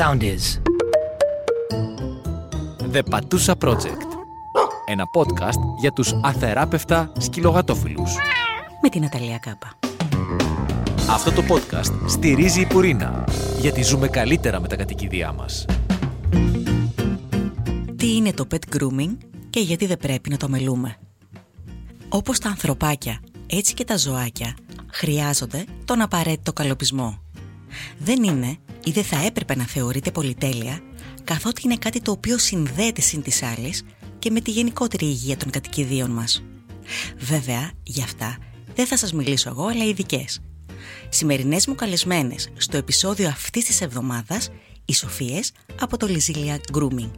sound is. The Patusa Project. Ένα podcast για τους αθεράπευτα σκυλογατόφιλους. με την Αταλία Κάπα. Αυτό το podcast στηρίζει η Πουρίνα, γιατί ζούμε καλύτερα με τα κατοικίδια μας. Τι είναι το pet grooming και γιατί δεν πρέπει να το μελούμε; Όπως τα ανθρωπάκια, έτσι και τα ζωάκια χρειάζονται τον απαραίτητο καλοπισμό. Δεν είναι ή δεν θα έπρεπε να θεωρείται πολυτέλεια, καθότι είναι κάτι το οποίο συνδέεται συν της άλλης και με τη γενικότερη υγεία των κατοικιδίων μας. Βέβαια, γι' αυτά δεν θα σας μιλήσω εγώ, αλλά οι ειδικές. Σημερινές μου καλεσμένες στο επεισόδιο αυτής της εβδομάδας, οι Σοφίες από το Lizilia Grooming.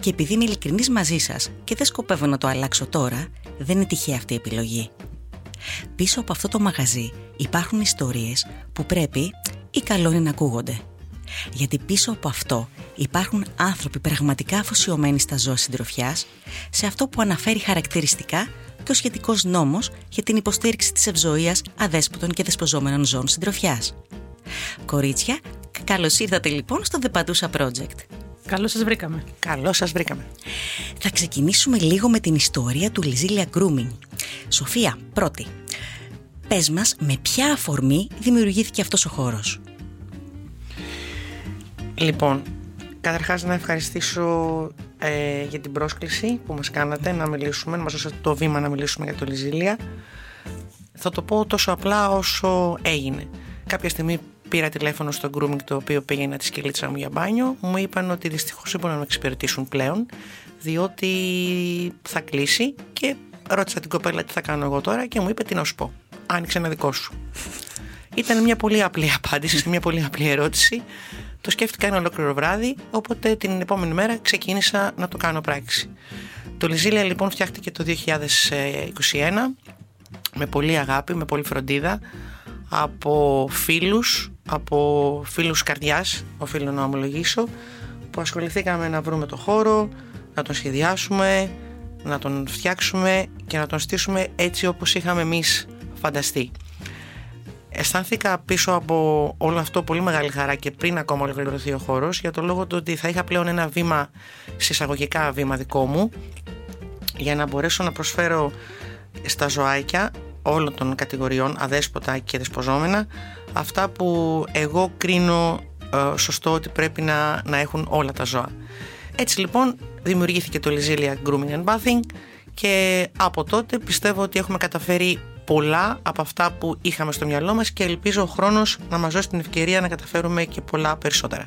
Και επειδή είμαι ειλικρινής μαζί σας και δεν σκοπεύω να το αλλάξω τώρα, δεν είναι τυχαία αυτή η επιλογή. Πίσω από αυτό το μαγαζί υπάρχουν ιστορίες που πρέπει ή καλό είναι να ακούγονται. Γιατί πίσω από αυτό υπάρχουν άνθρωποι πραγματικά αφοσιωμένοι στα ζώα συντροφιάς, σε αυτό που αναφέρει χαρακτηριστικά και ο σχετικός νόμος για την υποστήριξη της ευζοία αδέσποτων και δεσποζόμενων ζώων συντροφιάς. Κορίτσια, καλώς ήρθατε λοιπόν στο The Patusa Project. Καλώς σας βρήκαμε. Καλώς σας βρήκαμε. Θα ξεκινήσουμε λίγο με την ιστορία του Lizilia Grooming. Σοφία, πρώτη. Πες μας με ποια αφορμή δημιουργήθηκε αυτός ο χώρος. Λοιπόν, καταρχάς να ευχαριστήσω ε, για την πρόσκληση που μας κάνατε να μιλήσουμε, να μας δώσατε το βήμα να μιλήσουμε για το Λιζίλια. Θα το πω τόσο απλά όσο έγινε. Κάποια στιγμή πήρα τηλέφωνο στο grooming το οποίο πήγαινα τη σκελίτσα μου για μπάνιο. Μου είπαν ότι δυστυχώς δεν μπορούν να με εξυπηρετήσουν πλέον διότι θα κλείσει και ρώτησα την κοπέλα τι θα κάνω εγώ τώρα και μου είπε τι να σου πω. Άνοιξε ένα δικό σου. Ήταν μια πολύ απλή απάντηση σε μια πολύ απλή ερώτηση. Το σκέφτηκα ένα ολόκληρο βράδυ, οπότε την επόμενη μέρα ξεκίνησα να το κάνω πράξη. Το Λιζίλια λοιπόν φτιάχτηκε το 2021 με πολύ αγάπη, με πολύ φροντίδα από φίλους, από φίλους καρδιάς, οφείλω να ομολογήσω, που ασχοληθήκαμε να βρούμε το χώρο, να τον σχεδιάσουμε, να τον φτιάξουμε και να τον στήσουμε έτσι όπως είχαμε εμείς φανταστεί. Αισθάνθηκα πίσω από όλο αυτό πολύ μεγάλη χαρά και πριν ακόμα ολοκληρωθεί ο χώρος για το λόγο του ότι θα είχα πλέον ένα βήμα, συσσαγωγικά βήμα δικό μου για να μπορέσω να προσφέρω στα ζωάκια όλων των κατηγοριών, αδέσποτα και δεσποζόμενα, αυτά που εγώ κρίνω ε, σωστό ότι πρέπει να, να έχουν όλα τα ζώα. Έτσι λοιπόν δημιουργήθηκε το Lizilia Grooming and Bathing και από τότε πιστεύω ότι έχουμε καταφέρει πολλά από αυτά που είχαμε στο μυαλό μας και ελπίζω ο χρόνος να μας δώσει την ευκαιρία να καταφέρουμε και πολλά περισσότερα.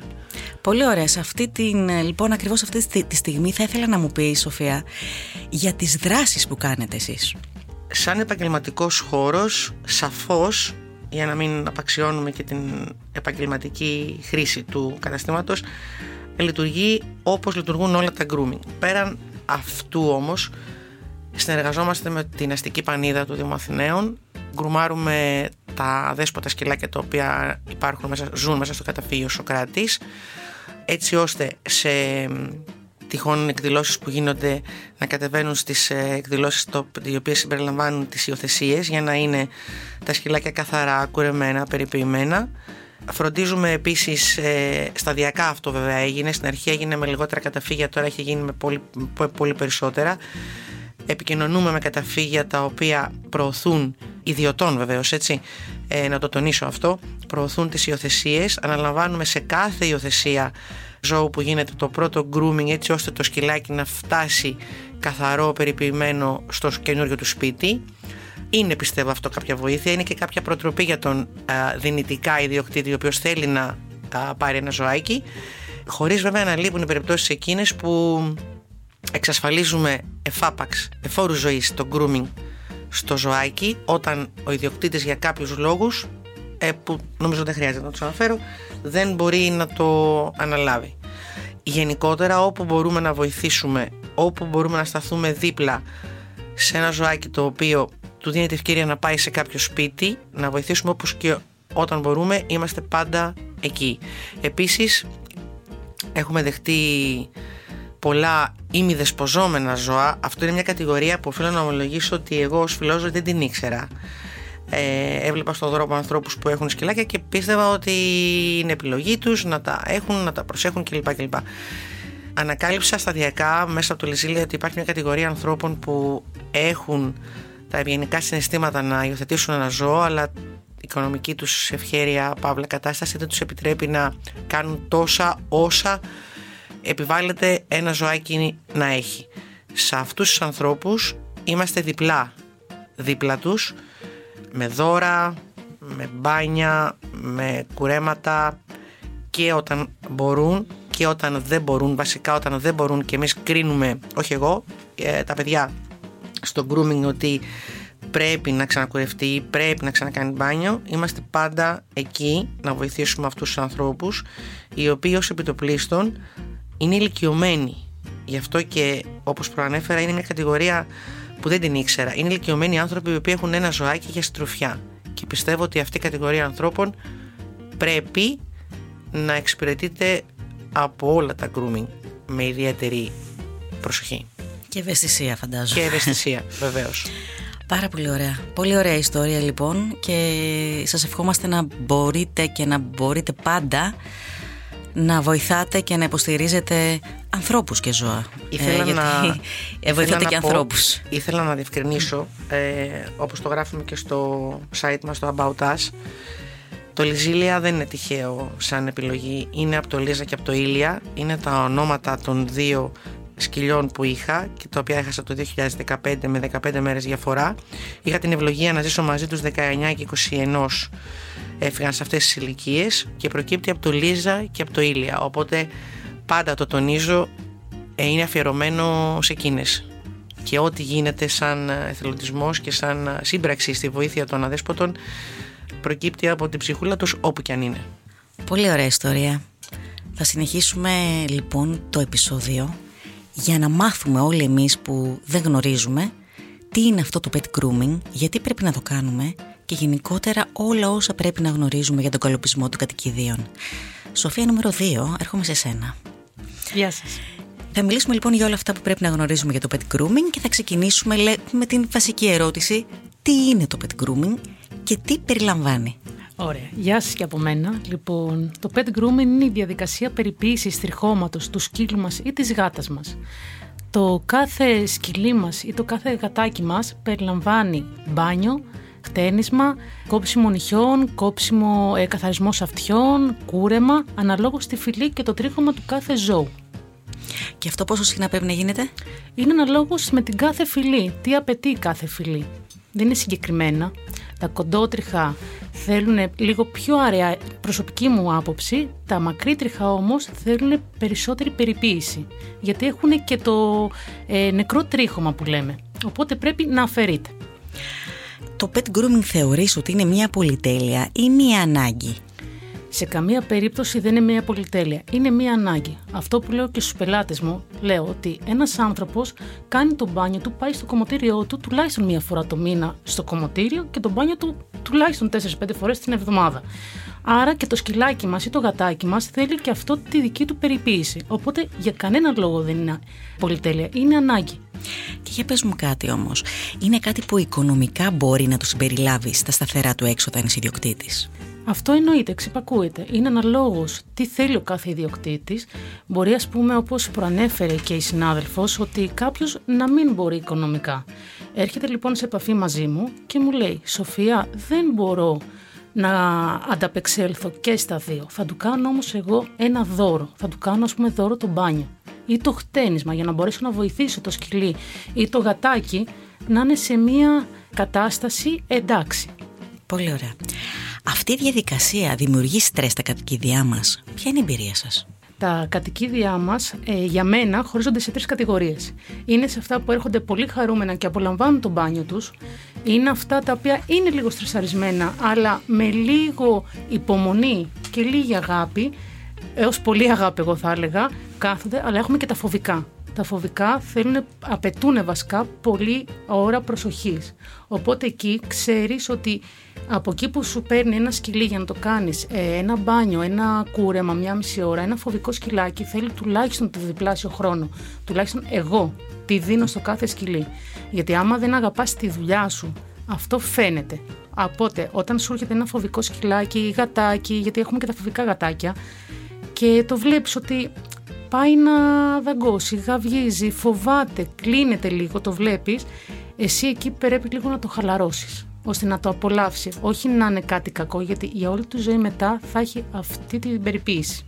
Πολύ ωραία. Σε αυτή την, λοιπόν, ακριβώς αυτή τη στιγμή θα ήθελα να μου πεις, Σοφία, για τις δράσεις που κάνετε εσείς. Σαν επαγγελματικός χώρος, σαφώς, για να μην απαξιώνουμε και την επαγγελματική χρήση του καταστήματος, λειτουργεί όπως λειτουργούν όλα τα grooming. Πέραν αυτού όμως, συνεργαζόμαστε με την αστική πανίδα του Δήμου Αθηναίων, γκρουμάρουμε τα δέσποτα σκυλάκια τα οποία υπάρχουν μέσα, ζουν μέσα στο καταφύγιο Σοκράτης, έτσι ώστε σε τυχόν εκδηλώσεις που γίνονται να κατεβαίνουν στις ε, εκδηλώσεις οι οποίες συμπεριλαμβάνουν τις υιοθεσίες για να είναι τα σκυλάκια καθαρά, κουρεμένα, περιποιημένα Φροντίζουμε επίσης ε, σταδιακά αυτό βέβαια έγινε. Στην αρχή έγινε με λιγότερα καταφύγια, τώρα έχει γίνει με πολύ, πολύ περισσότερα. Επικοινωνούμε με καταφύγια τα οποία προωθούν ιδιωτών βεβαίως, έτσι, ε, να το τονίσω αυτό. Προωθούν τις υιοθεσίες. Αναλαμβάνουμε σε κάθε υιοθεσία ζώου που γίνεται το πρώτο grooming έτσι ώστε το σκυλάκι να φτάσει καθαρό, περιποιημένο στο καινούριο του σπίτι. Είναι πιστεύω αυτό κάποια βοήθεια, είναι και κάποια προτροπή για τον α, δυνητικά ιδιοκτήτη ο οποίος θέλει να α, πάρει ένα ζωάκι χωρίς βέβαια να λείπουν οι περιπτώσεις εκείνες που εξασφαλίζουμε εφάπαξ, εφόρου ζωής το grooming στο ζωάκι όταν ο ιδιοκτήτης για κάποιους λόγους ε, που νομίζω δεν χρειάζεται να τους αναφέρω δεν μπορεί να το αναλάβει. Γενικότερα όπου μπορούμε να βοηθήσουμε, όπου μπορούμε να σταθούμε δίπλα σε ένα ζωάκι το οποίο του δίνει την ευκαιρία να πάει σε κάποιο σπίτι, να βοηθήσουμε όπως και όταν μπορούμε, είμαστε πάντα εκεί. Επίσης, έχουμε δεχτεί πολλά ημιδεσποζόμενα ζώα. Αυτό είναι μια κατηγορία που οφείλω να ομολογήσω ότι εγώ ως φιλόζωη δεν την ήξερα. ε, έβλεπα στον δρόμο ανθρώπους που έχουν σκυλάκια και πίστευα ότι είναι επιλογή τους να τα έχουν, να τα προσέχουν κλπ. κλπ. Ανακάλυψα σταδιακά μέσα από το Λιζίλια ότι υπάρχει μια κατηγορία ανθρώπων που έχουν τα ευγενικά συναισθήματα να υιοθετήσουν ένα ζώο, αλλά η οικονομική τους ευχέρεια, παύλα κατάσταση δεν τους επιτρέπει να κάνουν τόσα όσα επιβάλλεται ένα ζωάκι να έχει. Σε αυτούς τους ανθρώπους είμαστε διπλά δίπλα τους με δώρα, με μπάνια, με κουρέματα και όταν μπορούν και όταν δεν μπορούν, βασικά όταν δεν μπορούν και εμείς κρίνουμε, όχι εγώ, ε, τα παιδιά στο grooming ότι πρέπει να ξανακουρευτεί, πρέπει να ξανακάνει μπάνιο, είμαστε πάντα εκεί να βοηθήσουμε αυτούς τους ανθρώπους οι οποίοι ως επιτοπλίστων είναι ηλικιωμένοι. Γι' αυτό και όπως προανέφερα είναι μια κατηγορία που δεν την ήξερα. Είναι ηλικιωμένοι άνθρωποι οι οποίοι έχουν ένα ζωάκι για στροφιά. Και πιστεύω ότι αυτή η κατηγορία ανθρώπων πρέπει να εξυπηρετείται από όλα τα grooming με ιδιαίτερη προσοχή. Και ευαισθησία φαντάζομαι. Και ευαισθησία βεβαίως. Πάρα πολύ ωραία. Πολύ ωραία ιστορία λοιπόν και σας ευχόμαστε να μπορείτε και να μπορείτε πάντα να βοηθάτε και να υποστηρίζετε ανθρώπους και ζώα. Ήθελα ε, γιατί να, ε, βοηθάτε ήθελα και να πω- ανθρώπους. Ήθελα να διευκρινίσω, ε, όπως το γράφουμε και στο site μας, το About Us, το Λιζίλια δεν είναι τυχαίο σαν επιλογή. Είναι από το Λίζα και από το Ήλια. Είναι τα ονόματα των δύο σκυλιών που είχα και τα οποία έχασα το 2015 με 15 μέρες διαφορά. Είχα την ευλογία να ζήσω μαζί τους 19 και 21 έφυγαν σε αυτές τις ηλικίες και προκύπτει από το Λίζα και από το Ήλια. Οπότε πάντα το τονίζω ε, είναι αφιερωμένο σε εκείνες και ό,τι γίνεται σαν ε, εθελοντισμός και σαν ε, σύμπραξη στη βοήθεια των αδέσποτων προκύπτει από την ψυχούλα τους όπου και αν είναι. Πολύ ωραία ιστορία. Θα συνεχίσουμε λοιπόν το επεισόδιο για να μάθουμε όλοι εμείς που δεν γνωρίζουμε τι είναι αυτό το pet grooming, γιατί πρέπει να το κάνουμε και γενικότερα όλα όσα πρέπει να γνωρίζουμε για τον καλοπισμό των κατοικιδίων. Σοφία νούμερο 2, έρχομαι σε σένα. Γεια σας. Θα μιλήσουμε λοιπόν για όλα αυτά που πρέπει να γνωρίζουμε για το pet grooming και θα ξεκινήσουμε λέ- με την βασική ερώτηση τι είναι το pet grooming και τι περιλαμβάνει; Ωραία. Γεια σας και από μένα. Λοιπόν, το pet grooming είναι η διαδικασία περιποίησης τριχώματος του σκύλου μας ή της γάτας μας. Το κάθε σκυλί μας ή το κάθε γατάκι μας περιλαμβάνει μπάνιο, χτένισμα, κόψιμο νυχιών, κόψιμο ε, καθαρισμός αυτιών, κούρεμα, αναλόγως στη φυλή και το τρίχωμα του κάθε ζώου. Και αυτό πόσο συχνά πρέπει να γίνεται; είναι αναλόγως με την κάθε φυλή. Τι απαιτεί η κάθε φυλή; Δεν είναι συγκεκριμένα. Τα κοντότριχα θέλουν λίγο πιο αραιά, προσωπική μου άποψη. Τα μακρύτριχα όμως θέλουν περισσότερη περιποίηση. Γιατί έχουν και το ε, νεκρό τρίχωμα που λέμε. Οπότε πρέπει να αφαιρείτε. Το pet grooming θεωρείς ότι είναι μια πολυτέλεια ή μια ανάγκη; Σε καμία περίπτωση δεν είναι μια πολυτέλεια. Είναι μια ανάγκη. Αυτό που λέω και στους πελάτες μου, λέω ότι ένας άνθρωπος κάνει το μπάνιο του, πάει στο κομμωτήριό του τουλάχιστον μία φορά το μήνα στο κομμωτήριο και το μπάνιο του τουλάχιστον 4-5 φορές την εβδομάδα. Άρα και το σκυλάκι μας ή το γατάκι μας θέλει και αυτό τη δική του περιποίηση. Οπότε για κανένα λόγο δεν είναι πολυτέλεια. Είναι ανάγκη. Και για πες μου κάτι όμως, είναι κάτι που οικονομικά μπορεί να το συμπεριλάβει στα σταθερά του έξοδα ένας ιδιοκτήτης; Αυτό εννοείται, εξυπακούεται. Είναι αναλόγως τι θέλει ο κάθε ιδιοκτήτης. Μπορεί, ας πούμε, όπως προανέφερε και η συνάδελφος, ότι κάποιος να μην μπορεί οικονομικά. Έρχεται λοιπόν σε επαφή μαζί μου και μου λέει: Σοφία, δεν μπορώ να ανταπεξέλθω και στα δύο. Θα του κάνω όμως εγώ ένα δώρο. Θα του κάνω, ας πούμε, δώρο το μπάνιο ή το χτένισμα για να μπορέσω να βοηθήσω το σκυλί ή το γατάκι να είναι σε μια κατάσταση εντάξει. Πολύ ωραία. Αυτή η διαδικασία δημιουργεί στρες στα κατοικίδια μας. Ποια είναι η εμπειρία σας; Τα κατοικίδια μας, ε, για μένα, χωρίζονται σε τρεις κατηγορίες. Είναι σε αυτά που έρχονται πολύ χαρούμενα και απολαμβάνουν το μπάνιο τους. Είναι αυτά τα οποία είναι λίγο στρεσαρισμένα, αλλά με λίγο υπομονή και λίγη αγάπη, έως πολύ αγάπη, εγώ θα έλεγα, κάθονται, αλλά έχουμε και τα φοβικά. Τα φοβικά θέλουν, απαιτούν βασικά πολλή ώρα προσοχής. Οπότε εκεί ξέρεις ότι από εκεί που σου παίρνει ένα σκυλί για να το κάνεις ε, ένα μπάνιο, ένα κούρεμα, μια μισή ώρα, ένα φοβικό σκυλάκι θέλει τουλάχιστον το διπλάσιο χρόνο. Τουλάχιστον εγώ τη δίνω στο κάθε σκυλί. Γιατί άμα δεν αγαπάς τη δουλειά σου, αυτό φαίνεται. Οπότε, όταν σου έρχεται ένα φοβικό σκυλάκι ή γατάκι, γιατί έχουμε και τα φοβικά γατάκια, και το βλέπεις ότι πάει να δαγκώσει, γαβγίζει, φοβάται, κλείνεται λίγο, το βλέπεις, εσύ εκεί πρέπει λίγο να το χαλαρώσεις ώστε να το απολαύσει. Όχι να είναι κάτι κακό, γιατί για όλη του ζωή μετά θα έχει αυτή την περιποίηση.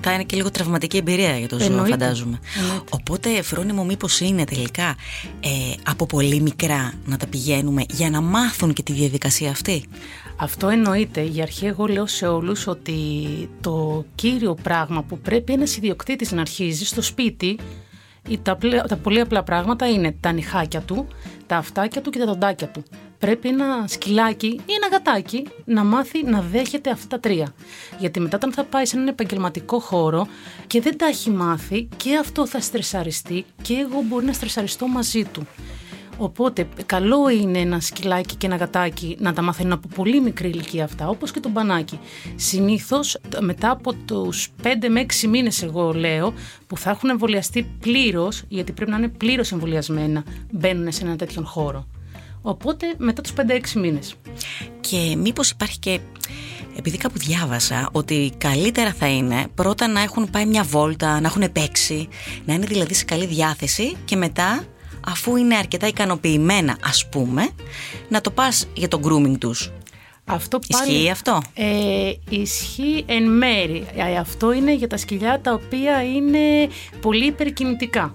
Θα είναι και λίγο τραυματική εμπειρία για το ζώο, φαντάζομαι. Εννοείται. Οπότε, φρόνιμο, μήπως είναι τελικά ε, από πολύ μικρά να τα πηγαίνουμε για να μάθουν και τη διαδικασία αυτή; Αυτό εννοείται. Για αρχή, εγώ λέω σε όλους ότι το κύριο πράγμα που πρέπει ένας ιδιοκτήτης να αρχίζει στο σπίτι, τα, τα πολύ απλά πράγματα είναι τα νυχάκια του, τα αυτάκια του και τα δοντάκια του πρέπει ένα σκυλάκι ή ένα γατάκι να μάθει να δέχεται αυτά τα τρία. Γιατί μετά όταν θα πάει σε έναν επαγγελματικό χώρο και δεν τα έχει μάθει και αυτό θα στρεσαριστεί και εγώ μπορεί να στρεσαριστώ μαζί του. Οπότε, καλό είναι ένα σκυλάκι και ένα γατάκι να τα μαθαίνουν από πολύ μικρή ηλικία αυτά, όπως και το μπανάκι. Συνήθως, μετά από τους 5 με 6 μήνες, εγώ λέω, που θα έχουν εμβολιαστεί πλήρως, γιατί πρέπει να είναι πλήρως εμβολιασμένα, μπαίνουν σε ένα τέτοιον χώρο. Οπότε μετά τους 5-6 μήνες. Και μήπως υπάρχει και επειδή κάπου διάβασα ότι καλύτερα θα είναι πρώτα να έχουν πάει μια βόλτα, να έχουν παίξει, να είναι δηλαδή σε καλή διάθεση και μετά αφού είναι αρκετά ικανοποιημένα ας πούμε να το πας για το grooming τους. Αυτό ισχύει αυτό; Ε, ισχύει εν μέρη. Ε, αυτό είναι για τα σκυλιά τα οποία είναι πολύ υπερκινητικά.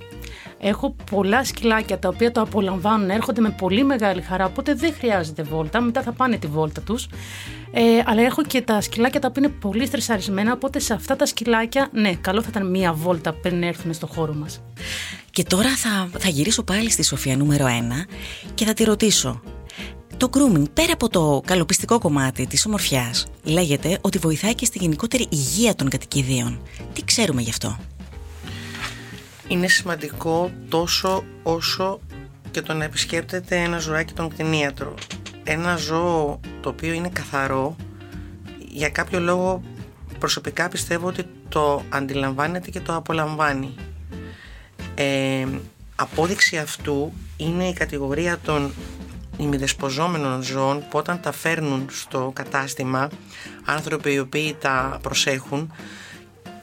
Έχω πολλά σκυλάκια τα οποία το απολαμβάνουν, έρχονται με πολύ μεγάλη χαρά, οπότε δεν χρειάζεται βόλτα. Μετά θα πάνε τη βόλτα τους. Ε, αλλά έχω και τα σκυλάκια τα οποία είναι πολύ στρεσαρισμένα, οπότε σε αυτά τα σκυλάκια, ναι, καλό θα ήταν μία βόλτα πριν έρθουν στο χώρο μας. Και τώρα θα, θα γυρίσω πάλι στη Σοφία νούμερο 1 και θα τη ρωτήσω. Το grooming, πέρα από το καλοπιστικό κομμάτι της ομορφιάς, λέγεται ότι βοηθάει και στη γενικότερη υγεία των κατοικιδίων. Τι ξέρουμε γι' αυτό; είναι σημαντικό τόσο όσο και το να επισκέπτεται ένα ζωάκι τον κτηνίατρο. Ένα ζώο το οποίο είναι καθαρό, για κάποιο λόγο προσωπικά πιστεύω ότι το αντιλαμβάνεται και το απολαμβάνει. Ε, απόδειξη αυτού είναι η κατηγορία των ημιδεσποζόμενων ζώων που όταν τα φέρνουν στο κατάστημα άνθρωποι οι οποίοι τα προσέχουν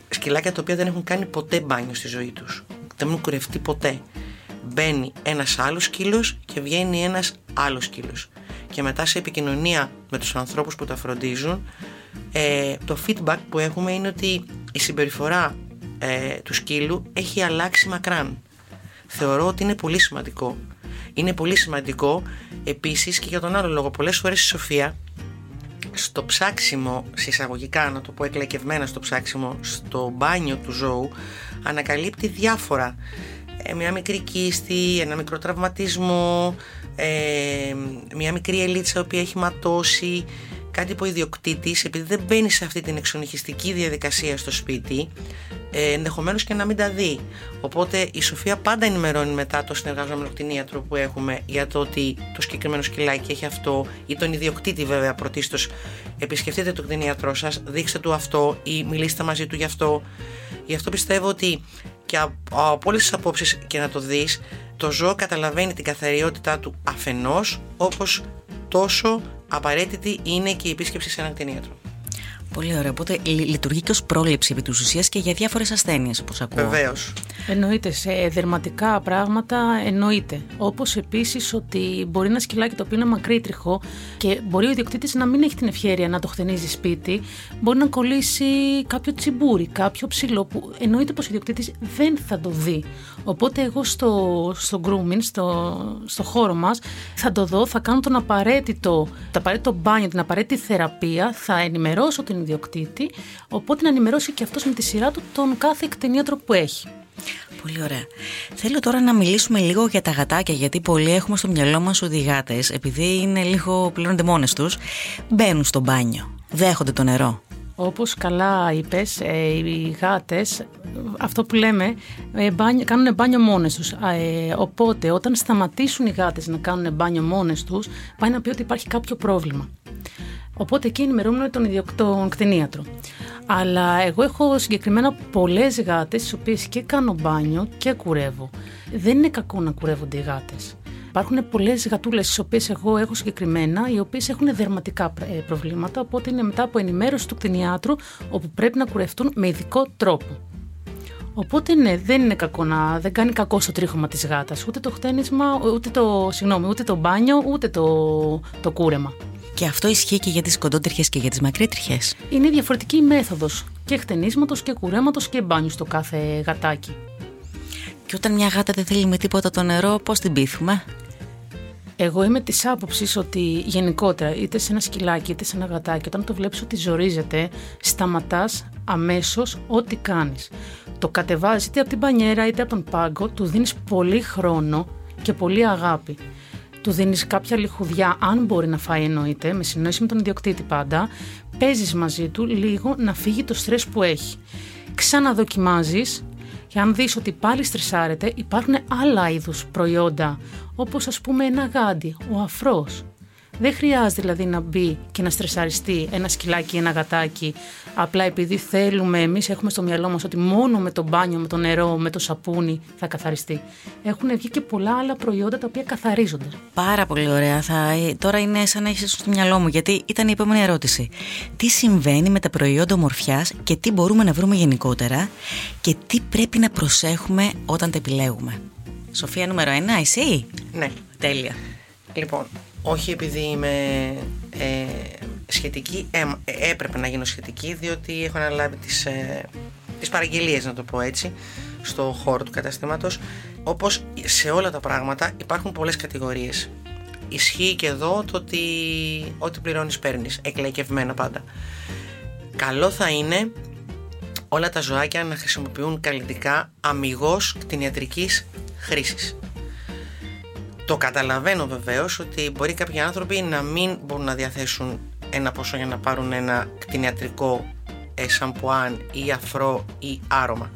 σκυλάκια τα οποία δεν έχουν κάνει ποτέ μπάνιο στη ζωή τους. Δεν έχουν κουρευτεί ποτέ. Μπαίνει ένας άλλος σκύλος και βγαίνει ένας άλλος σκύλος. Και μετά σε επικοινωνία με τους ανθρώπους που τα φροντίζουν ε, το feedback που έχουμε είναι ότι η συμπεριφορά ε, του σκύλου έχει αλλάξει μακράν. Θεωρώ ότι είναι πολύ σημαντικό. Είναι πολύ σημαντικό επίσης και για τον άλλο λόγο. Πολλές φορές η Σοφία στο ψάξιμο, συσσαγωγικά να το πω εκλεκευμένα στο ψάξιμο, στο μπάνιο του ζώου ανακαλύπτει διάφορα. Ε, μια μικρή κίστη, ένα μικρό τραυματισμό, ε, μια μικρή ελίτσα η οποία έχει ματώσει, κάτι που ο ιδιοκτήτης επειδή δεν μπαίνει σε αυτή την εξονυχιστική διαδικασία στο σπίτι ε, ενδεχομένως και να μην τα δει. Οπότε η Σοφία πάντα ενημερώνει μετά το συνεργαζόμενο κτηνίατρο που έχουμε για το ότι το συγκεκριμένο σκυλάκι έχει αυτό ή τον ιδιοκτήτη βέβαια πρωτίστως. Επισκεφτείτε τον κτηνίατρό σας, δείξτε του αυτό ή μιλήστε μαζί του γι' αυτό. Γι' αυτό πιστεύω ότι και από όλες τις απόψεις και να το δεις, το ζώο καταλαβαίνει την καθαριότητά του αφενός, όπως τόσο απαραίτητη είναι και η επίσκεψη σε έναν κτηνίατρο. Πολύ ωραία. Οπότε λειτουργεί και ως πρόληψη επί της ουσίας και για διάφορες ασθένειες, όπως ακούω. Βεβαίως. Εννοείται. Σε δερματικά πράγματα εννοείται. Όπως επίσης ότι μπορεί ένα σκυλάκι το οποίο είναι μακρύτριχο και μπορεί ο ιδιοκτήτης να μην έχει την ευχαίρεια να το χτενίζει σπίτι, μπορεί να κολλήσει κάποιο τσιμπούρι, κάποιο ψηλό που εννοείται πως ο ιδιοκτήτης δεν θα το δει. Οπότε εγώ στο, στο grooming, στο, στο χώρο μας, θα το δω, θα κάνω τον απαραίτητο, το απαραίτητο μπάνιο, την απαραίτητη θεραπεία, θα ενημερώσω την ιδιοκτήτη, οπότε να ενημερώσει και αυτός με τη σειρά του τον κάθε εκτενίατρο που έχει. Πολύ ωραία. Θέλω τώρα να μιλήσουμε λίγο για τα γατάκια, γιατί πολλοί έχουμε στο μυαλό μας ότι οι γάτες, επειδή είναι λίγο πληρώνονται μόνες τους, μπαίνουν στο μπάνιο, δέχονται το νερό. Όπως καλά είπες, ε, οι γάτες, αυτό που λέμε, ε, κάνουν μπάνιο μόνες τους. Ε, οπότε όταν σταματήσουν οι γάτες να κάνουν μπάνιο μόνες τους, πάει να πει ότι υπάρχει κάποιο πρόβλημα. Οπότε εκεί ενημερώνουμε τον, τον κτηνίατρο. Αλλά εγώ έχω συγκεκριμένα πολλές γάτες, τις οποίες και κάνω μπάνιο και κουρεύω. Δεν είναι κακό να κουρεύονται οι γάτες. Υπάρχουν πολλές γατούλες, τις οποίες εγώ έχω συγκεκριμένα, οι οποίες έχουν δερματικά ε, προβλήματα. Οπότε είναι μετά από ενημέρωση του κτηνιάτρου, όπου πρέπει να κουρευτούν με ειδικό τρόπο. Οπότε ναι, δεν είναι κακό να. δεν κάνει κακό στο τρίχωμα της γάτας. Ούτε το χτένισμα, ούτε το, συγγνώμη, ούτε το μπάνιο, ούτε το, το κούρεμα. Και αυτό ισχύει και για τις κοντότριχες και για τις μακρύτριχες. Είναι διαφορετική η μέθοδος και χτενίσματος και κουρέματος και μπάνιου στο κάθε γατάκι. Και όταν μια γάτα δεν θέλει με τίποτα το νερό, πώς την πείθουμε; Εγώ είμαι της άποψης ότι γενικότερα, είτε σε ένα σκυλάκι είτε σε ένα γατάκι, όταν το βλέπεις ότι ζορίζεται, σταματάς αμέσως ό,τι κάνεις. Το κατεβάζεις είτε από την πανιέρα είτε από τον πάγκο, του δίνεις πολύ χρόνο και πολύ αγάπη. Του δίνεις κάποια λιχουδιά, αν μπορεί να φάει εννοείται, με συνεννόηση με τον ιδιοκτήτη πάντα. Παίζεις μαζί του λίγο να φύγει το στρες που έχει. Ξαναδοκιμάζεις και αν δεις ότι πάλι στρεσάρεται υπάρχουν άλλα είδους προϊόντα όπως ας πούμε ένα γάντι, ο αφρός δεν χρειάζεται δηλαδή να μπει και να στρεσαριστεί ένα σκυλάκι ή ένα γατάκι απλά επειδή θέλουμε εμείς έχουμε στο μυαλό μας ότι μόνο με το μπάνιο, με το νερό, με το σαπούνι θα καθαριστεί. Έχουν βγει και πολλά άλλα προϊόντα τα οποία καθαρίζονται. Πάρα πολύ ωραία. Θα, ε, τώρα είναι σαν να έχεις στο μυαλό μου γιατί ήταν η επόμενη ερώτηση. Τι συμβαίνει με τα προϊόντα ομορφιάς και τι μπορούμε να βρούμε γενικότερα και τι πρέπει να προσέχουμε όταν τα επιλέγουμε; Σοφία νούμερο 1, εσύ; Ναι. Τέλεια. Λοιπόν, όχι επειδή είμαι ε, σχετική, ε, έπρεπε να γίνω σχετική διότι έχω αναλάβει τις, ε, τις παραγγελίες να το πω έτσι στο χώρο του καταστήματος. Όπως σε όλα τα πράγματα υπάρχουν πολλές κατηγορίες. Ισχύει και εδώ το ότι ό,τι πληρώνεις παίρνεις. Εκλαϊκευμένα πάντα. Καλό θα είναι όλα τα ζωάκια να χρησιμοποιούν καλλιτικά αμυγός κτηνιατρικής χρήσης το καταλαβαίνω βεβαίως ότι μπορεί κάποιοι άνθρωποι να μην μπορούν να διαθέσουν ένα ποσό για να πάρουν ένα κτηνιατρικό ε, σαμπουάν ή αφρό ή άρωμα.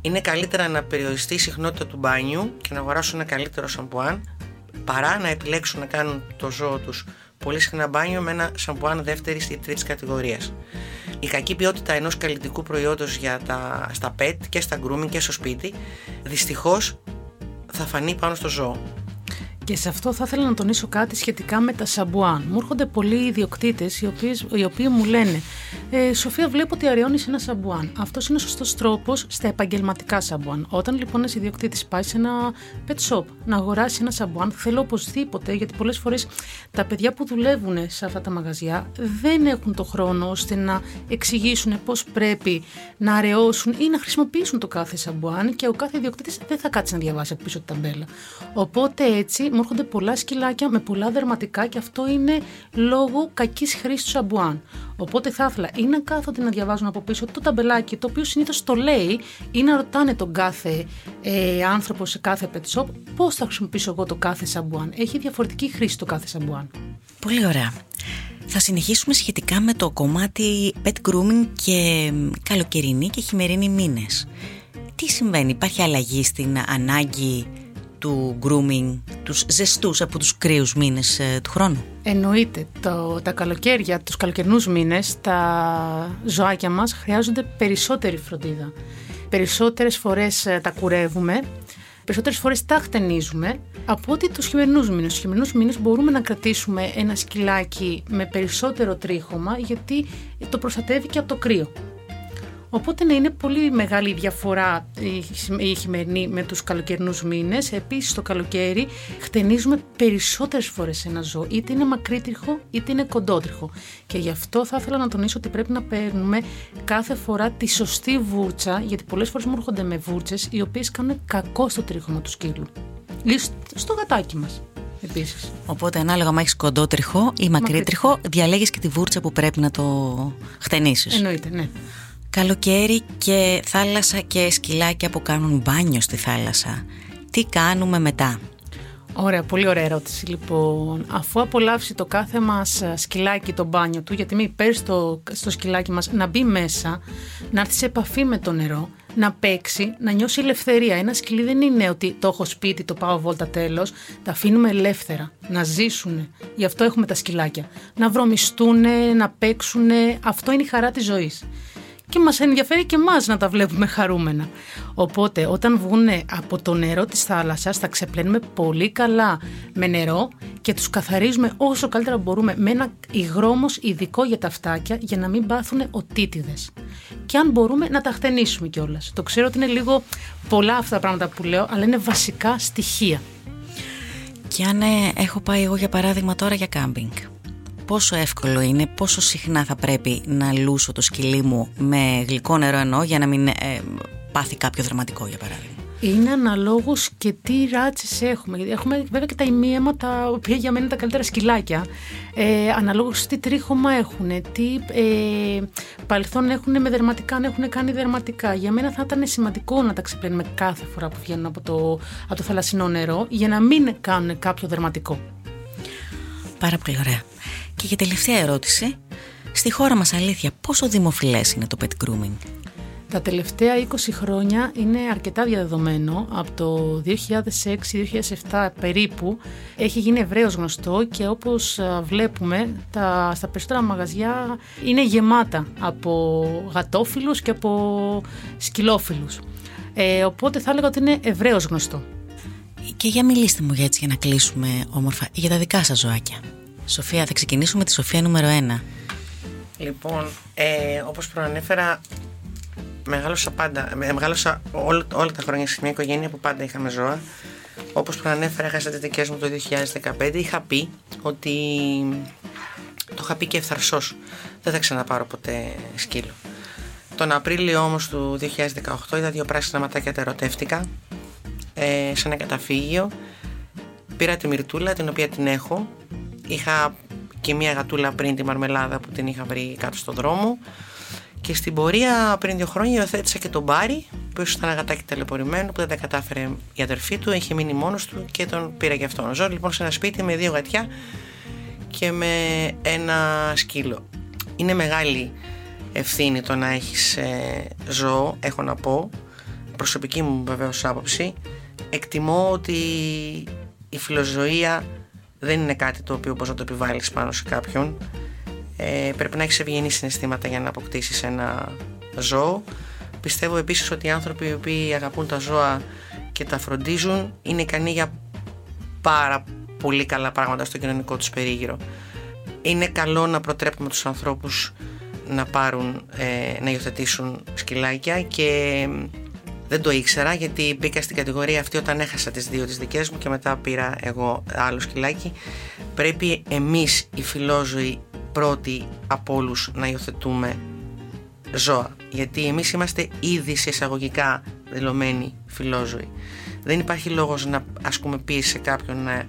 Είναι καλύτερα να περιοριστεί η συχνότητα του μπάνιου και να αγοράσουν ένα καλύτερο σαμπουάν παρά να επιλέξουν να κάνουν το ζώο τους πολύ συχνά μπάνιο με ένα σαμπουάν δεύτερης ή τρίτης κατηγορίας. Η κακή ποιότητα ενός καλλυντικού προϊόντος για τα, στα pet και στα grooming και στο σπίτι δυστυχώς θα φανεί πάνω στο ζώο. Και σε αυτό θα ήθελα να τονίσω κάτι σχετικά με τα σαμπουάν. Μου έρχονται πολλοί ιδιοκτήτες οι, οι οποίοι μου λένε ε, Σοφία, βλέπω ότι αραιώνεις ένα σαμπουάν. Αυτός είναι ο σωστός τρόπος στα επαγγελματικά σαμπουάν. Όταν λοιπόν ένας ιδιοκτήτης πάει σε ένα pet shop να αγοράσει ένα σαμπουάν, θέλω οπωσδήποτε, γιατί πολλές φορές τα παιδιά που δουλεύουν σε αυτά τα μαγαζιά δεν έχουν το χρόνο ώστε να εξηγήσουν πώς πρέπει να αραιώσουν ή να χρησιμοποιήσουν το κάθε σαμπουάν και ο κάθε ιδιοκτήτης δεν θα κάτσει να διαβάσει από πίσω την ταμπέλα. Οπότε έτσι μου έρχονται πολλά σκυλάκια με πολλά δερματικά και αυτό είναι λόγω κακής χρήσης του σαμπουάν. Οπότε θα ήθελα ή να κάθονται να διαβάζουν από πίσω το ταμπελάκι, το οποίο συνήθως το λέει, ή να ρωτάνε τον κάθε ε, άνθρωπο σε κάθε pet shop πώς θα χρησιμοποιήσω εγώ το κάθε σαμπουάν. Έχει διαφορετική χρήση το κάθε σαμπουάν. Πολύ ωραία. Θα συνεχίσουμε σχετικά με το κομμάτι pet grooming και καλοκαιρινή και χειμερινή μήνες. Τι συμβαίνει, υπάρχει αλλαγή στην ανάγκη του grooming, τους ζεστούς από τους κρύους μήνες ε, του χρόνου; Εννοείται. Το, τα καλοκαίρια, τους καλοκαιρινούς μήνες, τα ζωάκια μας χρειάζονται περισσότερη φροντίδα. Περισσότερες φορές ε, τα κουρεύουμε, περισσότερες φορές τα χτενίζουμε από ότι τους χειμερινούς μήνες. Στους χειμερινούς μήνες μπορούμε να κρατήσουμε ένα σκυλάκι με περισσότερο τρίχωμα γιατί το προστατεύει και από το κρύο. Οπότε ναι, είναι πολύ μεγάλη η διαφορά η χειμερινή με τους καλοκαιρινούς μήνες. Επίσης το καλοκαίρι χτενίζουμε περισσότερες φορές ένα ζώο, είτε είναι μακρύτριχο είτε είναι κοντότριχο. Και γι' αυτό θα ήθελα να τονίσω ότι πρέπει να παίρνουμε κάθε φορά τη σωστή βούρτσα, γιατί πολλές φορές μου έρχονται με βούρτσες οι οποίες κάνουν κακό στο τρίχωμα του σκύλου. Ή στο γατάκι μας. Επίσης. Οπότε ανάλογα αν έχεις κοντότριχο ή μακρύτριχο, διαλέγεις και τη βούρτσα που πρέπει να το χτενίσεις. Εννοείται, ναι. Καλοκαίρι και θάλασσα και σκυλάκια που κάνουν μπάνιο στη θάλασσα. Τι κάνουμε μετά; Ωραία, πολύ ωραία ερώτηση. Λοιπόν, αφού απολαύσει το κάθε μας σκυλάκι το μπάνιο του, γιατί μην πέρει στο, στο σκυλάκι μας να μπει μέσα, να έρθει σε επαφή με το νερό, να παίξει, να νιώσει ελευθερία. Ένα σκυλί δεν είναι ότι το έχω σπίτι, το πάω βόλτα τέλος. Τα αφήνουμε ελεύθερα, να ζήσουν. Γι' αυτό έχουμε τα σκυλάκια. Να βρωμιστούν, να παίξουν. Αυτό είναι η χαρά της ζωής. Και μας ενδιαφέρει και εμάς να τα βλέπουμε χαρούμενα. Οπότε όταν βγουν από το νερό της θάλασσας θα ξεπλένουμε πολύ καλά με νερό και τους καθαρίζουμε όσο καλύτερα μπορούμε με ένα υγρόμος ειδικό για τα φτάκια για να μην πάθουν οτίτιδες. Και αν μπορούμε να τα χτενίσουμε κιόλας. Το ξέρω ότι είναι λίγο πολλά αυτά τα πράγματα που λέω, αλλά είναι βασικά στοιχεία. Και αν ε, έχω πάει εγώ για παράδειγμα τώρα για κάμπινγκ, πόσο εύκολο είναι, πόσο συχνά θα πρέπει να λούσω το σκυλί μου με γλυκό νερό εννοώ για να μην ε, πάθει κάποιο δραματικό για παράδειγμα. Είναι αναλόγως και τι ράτσες έχουμε. Γιατί έχουμε βέβαια και τα ημίαιμα, τα οποία για μένα είναι τα καλύτερα σκυλάκια. Ε, αναλόγως τι τρίχωμα έχουν, τι ε, παρελθόν έχουν με δερματικά, αν έχουν κάνει δερματικά. Για μένα θα ήταν σημαντικό να τα ξεπλένουμε κάθε φορά που βγαίνουν από το, από το θαλασσινό νερό, για να μην κάνουν κάποιο δερματικό. Πάρα πολύ ωραία. Και για τελευταία ερώτηση, στη χώρα μας αλήθεια πόσο δημοφιλές είναι το pet grooming; Τα τελευταία 20 χρόνια είναι αρκετά διαδεδομένο. Από το 2006-2007 περίπου έχει γίνει ευρέως γνωστό και όπως βλέπουμε τα, στα περισσότερα μαγαζιά είναι γεμάτα από γατόφιλους και από σκυλόφιλους. Ε, οπότε θα έλεγα ότι είναι ευρέως γνωστό. Και για μιλήστε μου για έτσι για να κλείσουμε όμορφα για τα δικά σας ζωάκια. Σοφία, θα ξεκινήσουμε με τη Σοφία νούμερο 1. Λοιπόν, ε, όπως προανέφερα, μεγάλωσα πάντα, ε, μεγάλωσα όλα, όλα τα χρόνια σε μια οικογένεια που πάντα είχαμε ζώα. Όπως προανέφερα, έχασα τις δικές μου το 2015. Είχα πει ότι το είχα πει και ευθαρσός. Δεν θα ξαναπάρω ποτέ σκύλο. Τον Απρίλιο όμως του 2018 είδα δύο πράσινα ματάκια τα ερωτεύτηκα ε, σε ένα καταφύγιο. Πήρα τη μυρτούλα την οποία την έχω. Είχα και μια γατούλα πριν τη μαρμελάδα που την είχα βρει κάτω στο δρόμο. Και στην πορεία πριν δύο χρόνια υιοθέτησα και τον Μπάρι, που ίσως ήταν αγατάκι ταλαιπωρημένο, που δεν τα κατάφερε η αδερφή του, είχε μείνει μόνος του και τον πήρα και αυτόν. Ζω λοιπόν σε ένα σπίτι με δύο γατιά και με ένα σκύλο. Είναι μεγάλη ευθύνη το να έχεις ε, ζώο, έχω να πω, προσωπική μου βεβαίως άποψη. Εκτιμώ ότι η φιλοζωία δεν είναι κάτι το οποίο μπορείς να το επιβάλλεις πάνω σε κάποιον ε, πρέπει να έχεις ευγενή συναισθήματα για να αποκτήσεις ένα ζώο. Πιστεύω επίσης ότι οι άνθρωποι οι οποίοι αγαπούν τα ζώα και τα φροντίζουν είναι ικανοί για πάρα πολύ καλά πράγματα στο κοινωνικό τους περίγυρο. Είναι καλό να προτρέπουμε τους ανθρώπους να πάρουν, ε, να υιοθετήσουν σκυλάκια και δεν το ήξερα γιατί μπήκα στην κατηγορία αυτή όταν έχασα τις δύο τις δικές μου και μετά πήρα εγώ άλλο σκυλάκι. Πρέπει εμείς οι φιλόζωοι πρώτοι από όλους να υιοθετούμε ζώα. Γιατί εμείς είμαστε ήδη σε εισαγωγικά δηλωμένοι φιλόζωοι. Δεν υπάρχει λόγος να ασκούμε πίεση σε κάποιον να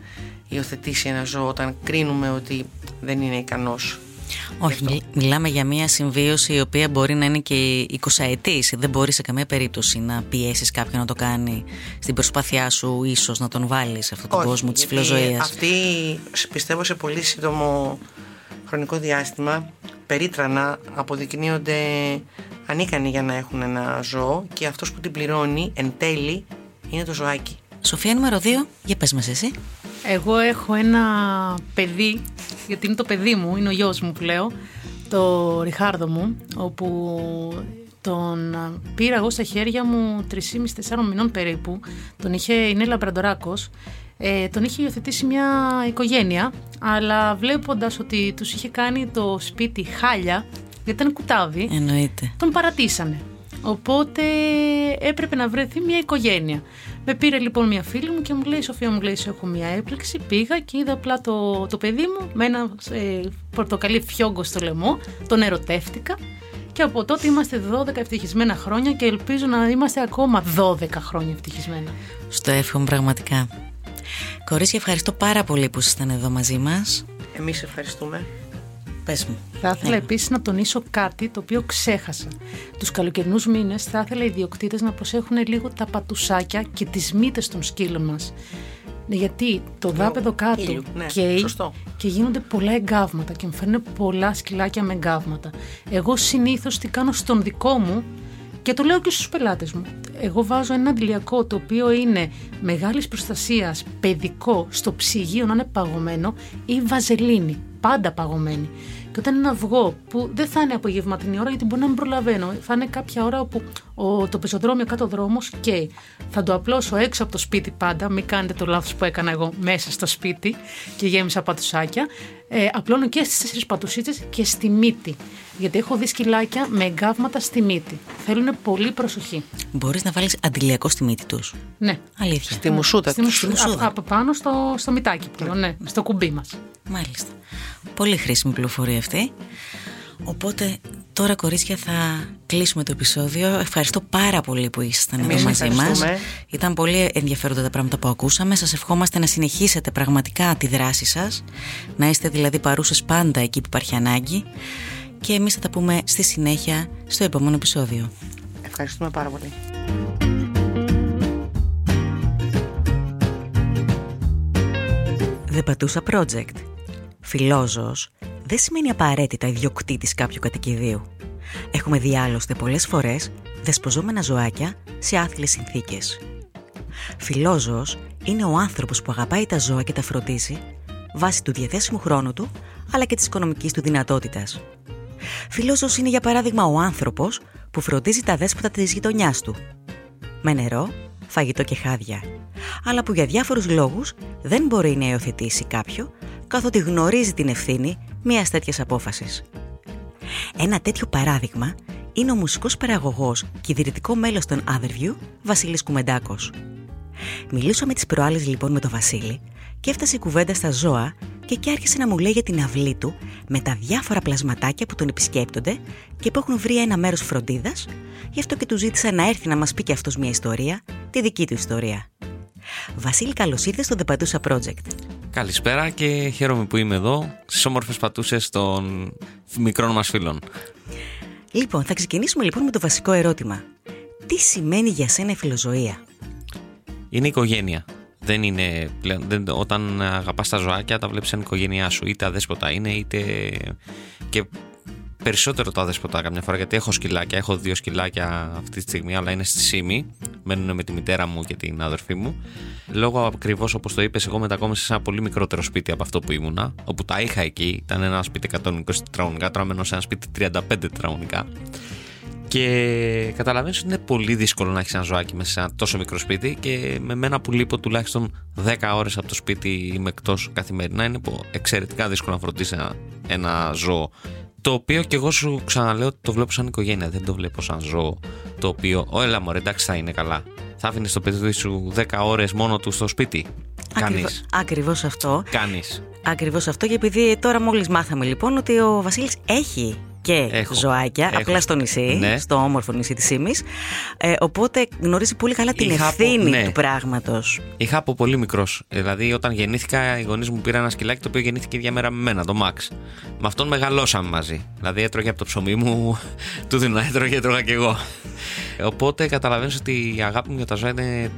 υιοθετήσει ένα ζώο όταν κρίνουμε ότι δεν είναι ικανός όχι, μιλάμε για μια συμβίωση η οποία μπορεί να είναι και 20 ετή. Δεν μπορεί σε καμία περίπτωση να πιέσεις κάποιον να το κάνει στην προσπάθειά σου, ίσως να τον βάλεις σε αυτόν τον κόσμο της φιλοζωίας. Αυτή πιστεύω σε πολύ σύντομο χρονικό διάστημα περίτρανα αποδεικνύονται ανίκανοι για να έχουν ένα ζώο και αυτός που την πληρώνει εν τέλει είναι το ζωάκι. Σοφία νούμερο 2, για πες μας εσύ. Εγώ έχω ένα παιδί, γιατί είναι το παιδί μου, είναι ο γιος μου που λέω, το Ριχάρδο μου, όπου τον πήρα εγώ στα χέρια μου 3,5-4 μηνών περίπου. Τον είχε, είναι λαμπραντοράκος ε, τον είχε υιοθετήσει μια οικογένεια, αλλά βλέποντας ότι τους είχε κάνει το σπίτι χάλια, γιατί ήταν κουτάβι, Εννοείται. τον παρατήσανε. Οπότε έπρεπε να βρεθεί μια οικογένεια. Με πήρε λοιπόν μια φίλη μου και μου λέει: Σοφία, μου λέει: Έχω μια έπληξη. Πήγα και είδα απλά το, το παιδί μου με ένα ε, πορτοκαλί φιόγκο στο λαιμό. Τον ερωτεύτηκα. Και από τότε είμαστε 12 ευτυχισμένα χρόνια και ελπίζω να είμαστε ακόμα 12 χρόνια ευτυχισμένα. Στο εύχομαι πραγματικά. Κορίτσια, ευχαριστώ πάρα πολύ που ήσασταν εδώ μαζί μας. Εμείς ευχαριστούμε. Πες μου. Θα ήθελα ναι. επίσης να τονίσω κάτι το οποίο ξέχασα. Τους καλοκαιρινούς μήνες θα ήθελα οι ιδιοκτήτες να προσέχουν λίγο τα πατουσάκια και τις μύτες των σκύλων μας. Γιατί το δάπεδο κάτω ναι, καίει και γίνονται πολλά εγκάβματα και μου φέρνουν πολλά σκυλάκια με εγκάβματα. Εγώ συνήθως τι κάνω στον δικό μου και το λέω και στους πελάτες μου. Εγώ βάζω ένα αντιλιακό το οποίο είναι μεγάλης προστασίας, παιδικό, στο ψυγείο να είναι παγωμένο ή βαζελίνη, πάντα παγωμένη. Και όταν είναι αυγό που δεν θα είναι απογευματινή ώρα, γιατί μπορεί να μην προλαβαίνω, θα είναι κάποια ώρα όπου ο, το πεζοδρόμιο κάτω δρόμος και θα το απλώσω έξω από το σπίτι πάντα. Μην κάνετε το λάθος που έκανα εγώ μέσα στο σπίτι και γέμισα πατουσάκια. Ε, απλώνω και στις τέσσερις πατουσίτσε και στη μύτη. Γιατί έχω δει σκυλάκια με εγκάβματα στη μύτη. Θέλουν πολύ προσοχή. Μπορείς να βάλεις αντιλιακό στη μύτη τους. Ναι. Αλήθεια. Στη μουσούτα Στη τους. μουσου- μουσούδα. α- Από πάνω στο, στο μητάκι που λέω, ναι, στο κουμπί μας. Μάλιστα. Πολύ χρήσιμη πληροφορία αυτή. Οπότε τώρα κορίτσια θα κλείσουμε το επεισόδιο. Ευχαριστώ πάρα πολύ που ήσασταν Εμείς εδώ μαζί μας. ευχαριστούμε. Ήταν πολύ ενδιαφέροντα τα πράγματα που ακούσαμε. Σας ευχόμαστε να συνεχίσετε πραγματικά τη δράση σας. Να είστε δηλαδή παρούσες πάντα εκεί που υπάρχει ανάγκη. Και εμείς θα τα πούμε στη συνέχεια στο επόμενο επεισόδιο. Ευχαριστούμε πάρα πολύ. The Patusa Project. Φιλόζωος δεν σημαίνει απαραίτητα ιδιοκτήτης κάποιου κατοικιδίου. Έχουμε δει άλλωστε πολλές φορές δεσποζόμενα ζωάκια σε άθλιες συνθήκες. Φιλόζωος είναι ο άνθρωπος που αγαπάει τα ζώα και τα φροντίζει βάσει του διαθέσιμου χρόνου του αλλά και της οικονομικής του δυνατότητας. Φιλόζωος είναι για παράδειγμα ο άνθρωπος που φροντίζει τα δέσποτα της γειτονιάς του με νερό, φαγητό και χάδια, αλλά που για διάφορους λόγους δεν μπορεί να υιοθετήσει κάποιο, καθότι γνωρίζει την ευθύνη μιας τέτοιας απόφασης. Ένα τέτοιο παράδειγμα είναι ο μουσικός παραγωγός και ιδρυτικό μέλος των Otherview, Βασίλης Κουμεντάκος. Μιλήσαμε τις προάλλες λοιπόν με τον Βασίλη και έφτασε η κουβέντα στα ζώα και εκεί άρχισε να μου λέει για την αυλή του με τα διάφορα πλασματάκια που τον επισκέπτονται και που έχουν βρει ένα μέρος φροντίδας, γι' αυτό και του ζήτησα να έρθει να μας πει και αυτός μια ιστορία, τη δική του ιστορία. Βασίλη, καλώς ήρθες στο The Patusa Project. Καλησπέρα και χαίρομαι που είμαι εδώ στις όμορφες πατούσες των μικρών μας φίλων. Λοιπόν, θα ξεκινήσουμε λοιπόν με το βασικό ερώτημα. Τι σημαίνει για σένα η φιλοζωία; Είναι οικογένεια. Δεν είναι πλέον, δεν, όταν αγαπάς τα ζωάκια τα βλέπεις σαν οικογένειά σου. Είτε αδέσποτα είναι είτε και περισσότερο τα αδέσποτα καμιά φορά γιατί έχω σκυλάκια, έχω δύο σκυλάκια αυτή τη στιγμή αλλά είναι στη Σύμη. Μένουν με τη μητέρα μου και την αδερφή μου. Λόγω ακριβώς όπως το είπες εγώ μετακόμισα σε ένα πολύ μικρότερο σπίτι από αυτό που ήμουνα όπου τα είχα εκεί. Ήταν ένα σπίτι 120 τετραγωνικά, τώρα μένω σε ένα σπίτι 35 τετραγωνικά. Και καταλαβαίνεις ότι είναι πολύ δύσκολο να έχεις ένα ζωάκι μέσα σε ένα τόσο μικρό σπίτι και με μένα που λείπω τουλάχιστον 10 ώρες από το σπίτι είμαι εκτός καθημερινά είναι πο- εξαιρετικά δύσκολο να φροντίσεις ένα, ένα ζώο το οποίο και εγώ σου ξαναλέω ότι το βλέπω σαν οικογένεια δεν το βλέπω σαν ζώο το οποίο, ω έλα μωρέ εντάξει θα είναι καλά θα άφηνες το παιδί σου 10 ώρες μόνο του στο σπίτι. Κάνεις, Ακριβώς αυτό. κάνεις. Ακριβώς αυτό. Και επειδή τώρα μόλις μάθαμε λοιπόν ότι ο Βασίλης έχει και Έχω. ζωάκια Έχω. απλά στο νησί, Ναι. στο όμορφο νησί της Σίμης ε, οπότε γνωρίζει πολύ καλά την Είχα από- ευθύνη ναι. του πράγματος. Είχα από πολύ μικρός. Δηλαδή, όταν γεννήθηκα, οι γονείς μου πήραν ένα σκυλάκι το οποίο γεννήθηκε ίδια μέρα με μένα, το Max. Με αυτόν μεγαλώσαμε μαζί. Δηλαδή, έτρωγε από το ψωμί μου, του δίνω, έτρωγε, έτρωγα κι εγώ. Οπότε καταλαβαίνω ότι η αγάπη μου για τα ζώα είναι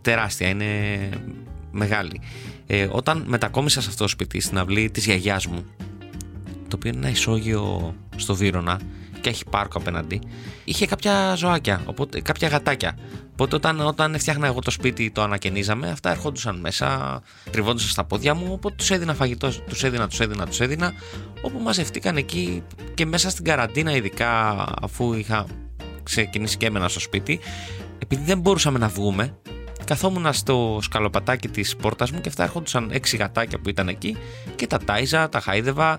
τεράστια, είναι μεγάλη. Ε, όταν μετακόμισα σε αυτό το σπίτι, στην αυλή της γιαγιάς μου, το οποίο είναι ένα ισόγειο στο Βύρονα και έχει πάρκο απέναντι, είχε κάποια ζωάκια, οπότε, κάποια γατάκια. Οπότε όταν, όταν φτιάχνα εγώ το σπίτι, το ανακαινίζαμε, αυτά ερχόντουσαν μέσα, τριβόντουσαν στα πόδια μου, οπότε τους έδινα φαγητό, τους έδινα, τους έδινα, τους έδινα, όπου μαζευτήκαν εκεί και μέσα στην καραντίνα ειδικά αφού είχα ξεκινήσει και έμενα στο σπίτι, επειδή δεν μπορούσαμε να βγούμε, καθόμουν στο σκαλοπατάκι της πόρτας μου και αυτά έρχονταν έξι γατάκια που ήταν εκεί και τα τάιζα, τα χάιδευα.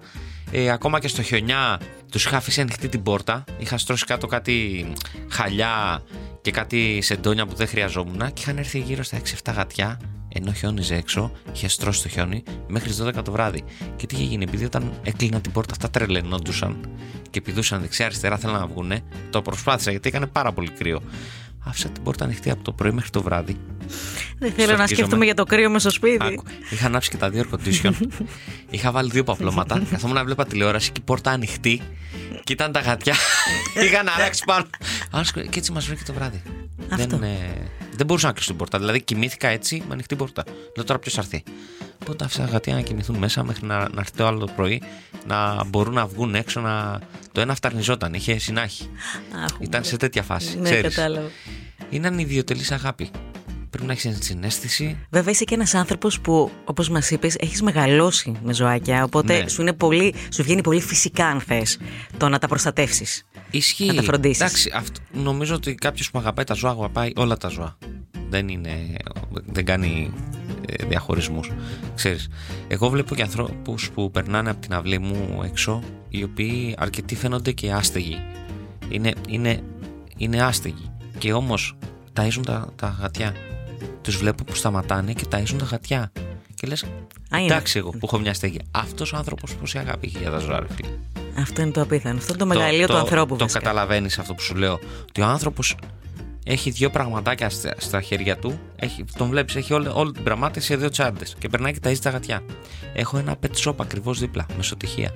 Ε, ακόμα και στο χιονιά τους είχα αφήσει ανοιχτή την πόρτα. Είχα στρώσει κάτω κάτι χαλιά και κάτι σεντόνια που δεν χρειαζόμουν και είχαν έρθει γύρω στα 6-7 γατιά ενώ χιόνιζε έξω, είχε στρώσει το χιόνι μέχρι τι 12 το βράδυ. Και τι είχε γίνει, επειδή όταν έκλεινα την πόρτα, αυτά τρελαινόντουσαν και πηδούσαν δεξιά-αριστερά, θέλαν να βγούνε. Το προσπάθησα γιατί έκανε πάρα πολύ κρύο. Άφησα την πόρτα ανοιχτή από το πρωί μέχρι το βράδυ. Δεν θέλω να Στορκίζομαι. σκέφτομαι για το κρύο με στο σπίτι. Άκου. Είχα ανάψει και τα δύο air condition. Είχα βάλει δύο παπλώματα. Καθόμουν να βλέπα τηλεόραση και η πόρτα ανοιχτή. Και ήταν τα γατιά. Είχαν αράξει πάνω. Άλλος- Και έτσι μας βρήκε το βράδυ. Αυτό. Δεν, ε, δεν μπορούσα να κλείσω την πόρτα. Δηλαδή κοιμήθηκα έτσι με ανοιχτή πόρτα. Λέω τώρα ποιος θα έρθει; Οπότε άφησα τα γατιά να κοιμηθούν μέσα μέχρι να, να έρθει το άλλο το πρωί. Να μπορούν να βγουν έξω. Να... Το ένα φταρνιζόταν. Είχε συνάχη. Αχ, Ήταν σε τέτοια φάση. Ναι, ξέρεις. κατάλαβα. Είναι ανιδιοτελής αγάπη. πρέπει να έχεις συνέστηση. Βέβαια είσαι και ένας άνθρωπος που, όπως μας είπες, έχεις μεγαλώσει με ζωάκια. Οπότε Ναι. σου, είναι πολύ, σου βγαίνει πολύ φυσικά, αν θες, το να τα προστατεύσεις. Ισχύει. Να τα φροντίσεις. Εντάξει, αυτό, νομίζω ότι κάποιος που αγαπάει τα ζώα, αγαπάει όλα τα ζώα. Δεν είναι. Δεν κάνει ε, διαχωρισμούς. Ξέρεις, εγώ βλέπω και ανθρώπους που περνάνε από την αυλή μου έξω, οι οποίοι αρκετοί φαίνονται και άστεγοι. Είναι, είναι, είναι άστεγοι. Και όμως ταΐζουν τα, τα γατιά. Τους βλέπω που σταματάνε και ταΐζουν τα γατιά. Και λες, Α, είναι. εντάξει εγώ που έχω μια στέγη. Αυτός ο άνθρωπος πόση αγάπη έχει για τα ζώα, ρε φίλε; Αυτό είναι το απίθανο. Αυτό είναι το μεγαλείο του ανθρώπου. Το βασικά. καταλαβαίνεις αυτό που σου λέω. Ότι ο άνθρωπος έχει δύο πραγματάκια στα, στα χέρια του. Έχει, τον βλέπεις, έχει όλη, όλη την πραγμάτιση σε δύο τσάντες. Και περνάει και ταζει τα γατιά. Έχω ένα pet shop ακριβώς δίπλα, μεσοτυχία.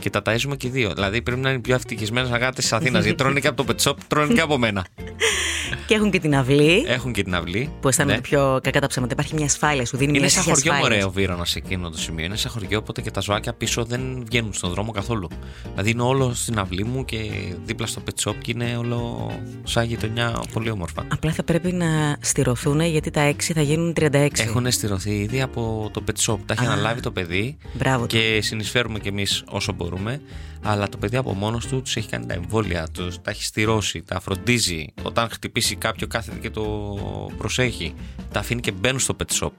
Και τα ταΐζουμε και οι δύο. Δηλαδή πρέπει να είναι οι πιο ευτυχισμένες αγάτε τη Αθήνας. γιατί τρώνε και από το pet shop, τρώνε και από μένα. Και έχουν και την αυλή. Έχουν και την αυλή. Που αισθάνονται Ναι. πιο κακά τα ψέματα. Υπάρχει μια ασφάλεια, σου δίνει Είναι μια σαν αίσθηση χωριό ασφάλειας. μωρέ ο Βύρονα σε εκείνο το σημείο. Είναι σαν χωριό, οπότε και τα ζωάκια πίσω δεν βγαίνουν στον δρόμο καθόλου. Δηλαδή είναι όλο στην αυλή μου και δίπλα στο pet shop και είναι όλο σαν γειτονιά πολύ όμορφα. Απλά θα πρέπει να στηρωθούν γιατί τα 6 θα γίνουν 36. Έχουν στηρωθεί ήδη από το pet shop. Τα έχει Α. αναλάβει το παιδί Μπράβο του. και συνεισφέρουμε κι εμείς όσο μπορούμε. Αλλά το παιδί από μόνος του τους έχει κάνει τα εμβόλια, τους, τα έχει στηρώσει, τα φροντίζει. Όταν χτυπήσει κάποιο κάθεται και το προσέχει. Τα αφήνει και μπαίνουν στο pet shop.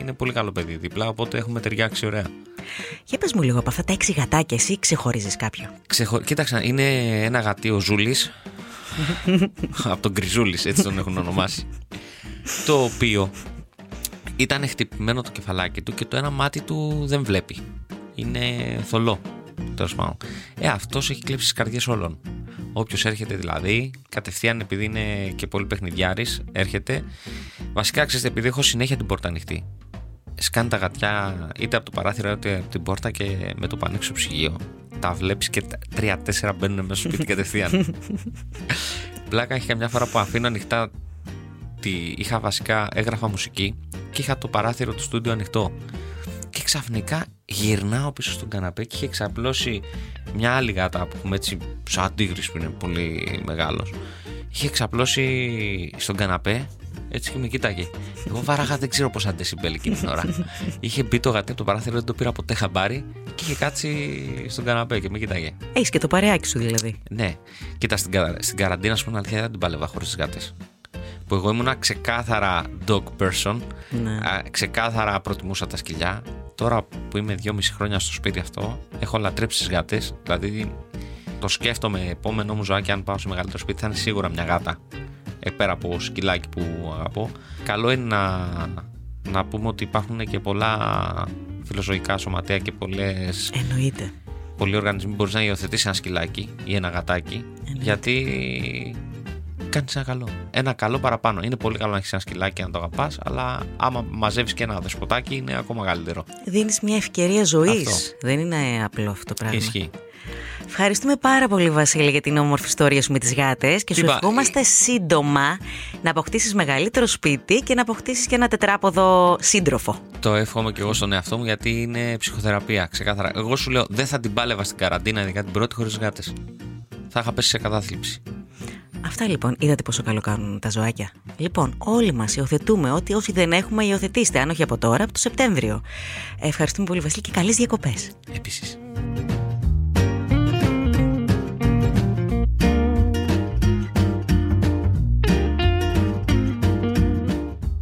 Είναι πολύ καλό παιδί δίπλα, οπότε έχουμε ταιριάξει ωραία. Για πες μου λίγο από αυτά τα 6 γατάκια, εσύ ξεχωρίζεις κάποιο. Ξεχω... Κοίταξε, είναι ένα γατί ο Ζούλης. από τον Γκριζούλη, έτσι τον έχουν ονομάσει. το οποίο ήταν χτυπημένο το κεφαλάκι του και το ένα μάτι του δεν βλέπει. Είναι θολό. Τέλος πάντων. Ε, αυτός έχει κλέψει τις καρδιές όλων. Όποιος έρχεται δηλαδή, κατευθείαν επειδή είναι και πολύ παιχνιδιάρης, έρχεται. Βασικά ξέρετε, επειδή έχω συνέχεια την πόρτα ανοιχτή. Σκάνει τα γατιά είτε από το παράθυρο είτε από την πόρτα και με το πανέξω ψυγείο. Τα βλέπεις και τα- τρία-τέσσερα μπαίνουν μέσα στο σπίτι κατευθείαν. Πλάκα έχει καμιά φορά που αφήνω ανοιχτά. Τη, είχα βασικά, έγραφα μουσική και είχα το παράθυρο του στούντιο ανοιχτό. Και ξαφνικά γυρνάω πίσω στον καναπέ και είχε εξαπλώσει μια άλλη γάτα που έχουμε έτσι, σαν τίγρης που είναι πολύ μεγάλος. Είχε εξαπλώσει στον καναπέ έτσι και με κοίταγε. Εγώ βάραγα δεν ξέρω πόσα ντεσιμπέλ εκείνη την ώρα. είχε μπει το γατί από το παράθυρο, δεν το πήρα ποτέ χαμπάρι και είχε κάτσει στον καναπέ και με κοίταγε. Έχεις και το παρεάκι σου δηλαδή. Ναι, κοίτα στην, καρα- στην καραντίνα, σου πω την αλήθεια, δεν την πάλευα χωρίς τις γάτες. Που εγώ ήμουνα ξεκάθαρα dog person, Ναι. α, ξεκάθαρα προτιμούσα τα σκυλιά. Τώρα που είμαι δυόμιση χρόνια στο σπίτι αυτό, έχω λατρέψει τις γάτες. Δηλαδή, το σκέφτομαι επόμενο μου ζωάκι, αν πάω σε μεγαλύτερο σπίτι, θα είναι σίγουρα μια γάτα. Ε, πέρα από σκυλάκι που αγαπώ. Καλό είναι να, να πούμε ότι υπάρχουν και πολλά φιλοζωικά σωματεία και πολλές Εννοείται. πολλοί οργανισμοί μπορείς να υιοθετήσεις ένα σκυλάκι ή ένα γατάκι, γιατί κάνεις ένα καλό. Ένα καλό παραπάνω. Είναι πολύ καλό να έχεις ένα σκυλάκι και να το αγαπάς, αλλά άμα μαζεύεις και ένα δεσποτάκι είναι ακόμα καλύτερο. Δίνεις μια ευκαιρία ζωής. Αυτό. Δεν είναι απλό αυτό το πράγμα. Ισχύει. Ευχαριστούμε πάρα πολύ, Βασίλη, για την όμορφη ιστορία σου με τις γάτες και σου Είπα, ευχόμαστε σύντομα να αποκτήσεις μεγαλύτερο σπίτι και να αποκτήσεις και ένα τετράποδο σύντροφο. Το εύχομαι και εγώ στον εαυτό μου γιατί είναι ψυχοθεραπεία. Ξεκάθαρα. Εγώ σου λέω δεν θα την πάλευα στην καραντίνα, ειδικά την πρώτη χωρίς γάτες. Θα είχα πέσει σε κατάθλιψη. Αυτά λοιπόν, είδατε πόσο καλό κάνουν τα ζωάκια. Λοιπόν, όλοι μας υιοθετούμε ότι όσοι δεν έχουμε, υιοθετήστε. Αν όχι από τώρα, από το Σεπτέμβριο. Ευχαριστούμε πολύ, Βασίλη, και καλές διακοπές. Επίσης.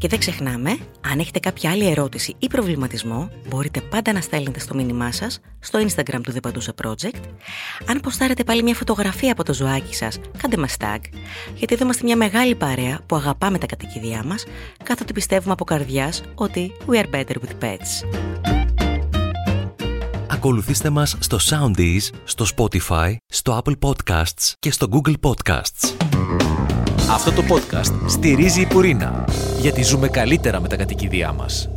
Και δεν ξεχνάμε, αν έχετε κάποια άλλη ερώτηση ή προβληματισμό, μπορείτε πάντα να στέλνετε στο μήνυμά σας στο Instagram του The Παντούσα Project. Αν ποστάρετε πάλι μια φωτογραφία από το ζωάκι σας, κάντε μας tag, γιατί εδώ είμαστε μια μεγάλη παρέα που αγαπάμε τα κατοικίδια μας, καθότι πιστεύουμε από καρδιάς ότι we are better with pets. Ακολουθήστε μας στο Soundees, στο Spotify, στο Apple Podcasts και στο Google Podcasts. Αυτό το podcast στηρίζει η Πουρίνα, γιατί ζούμε καλύτερα με τα κατοικίδια μας.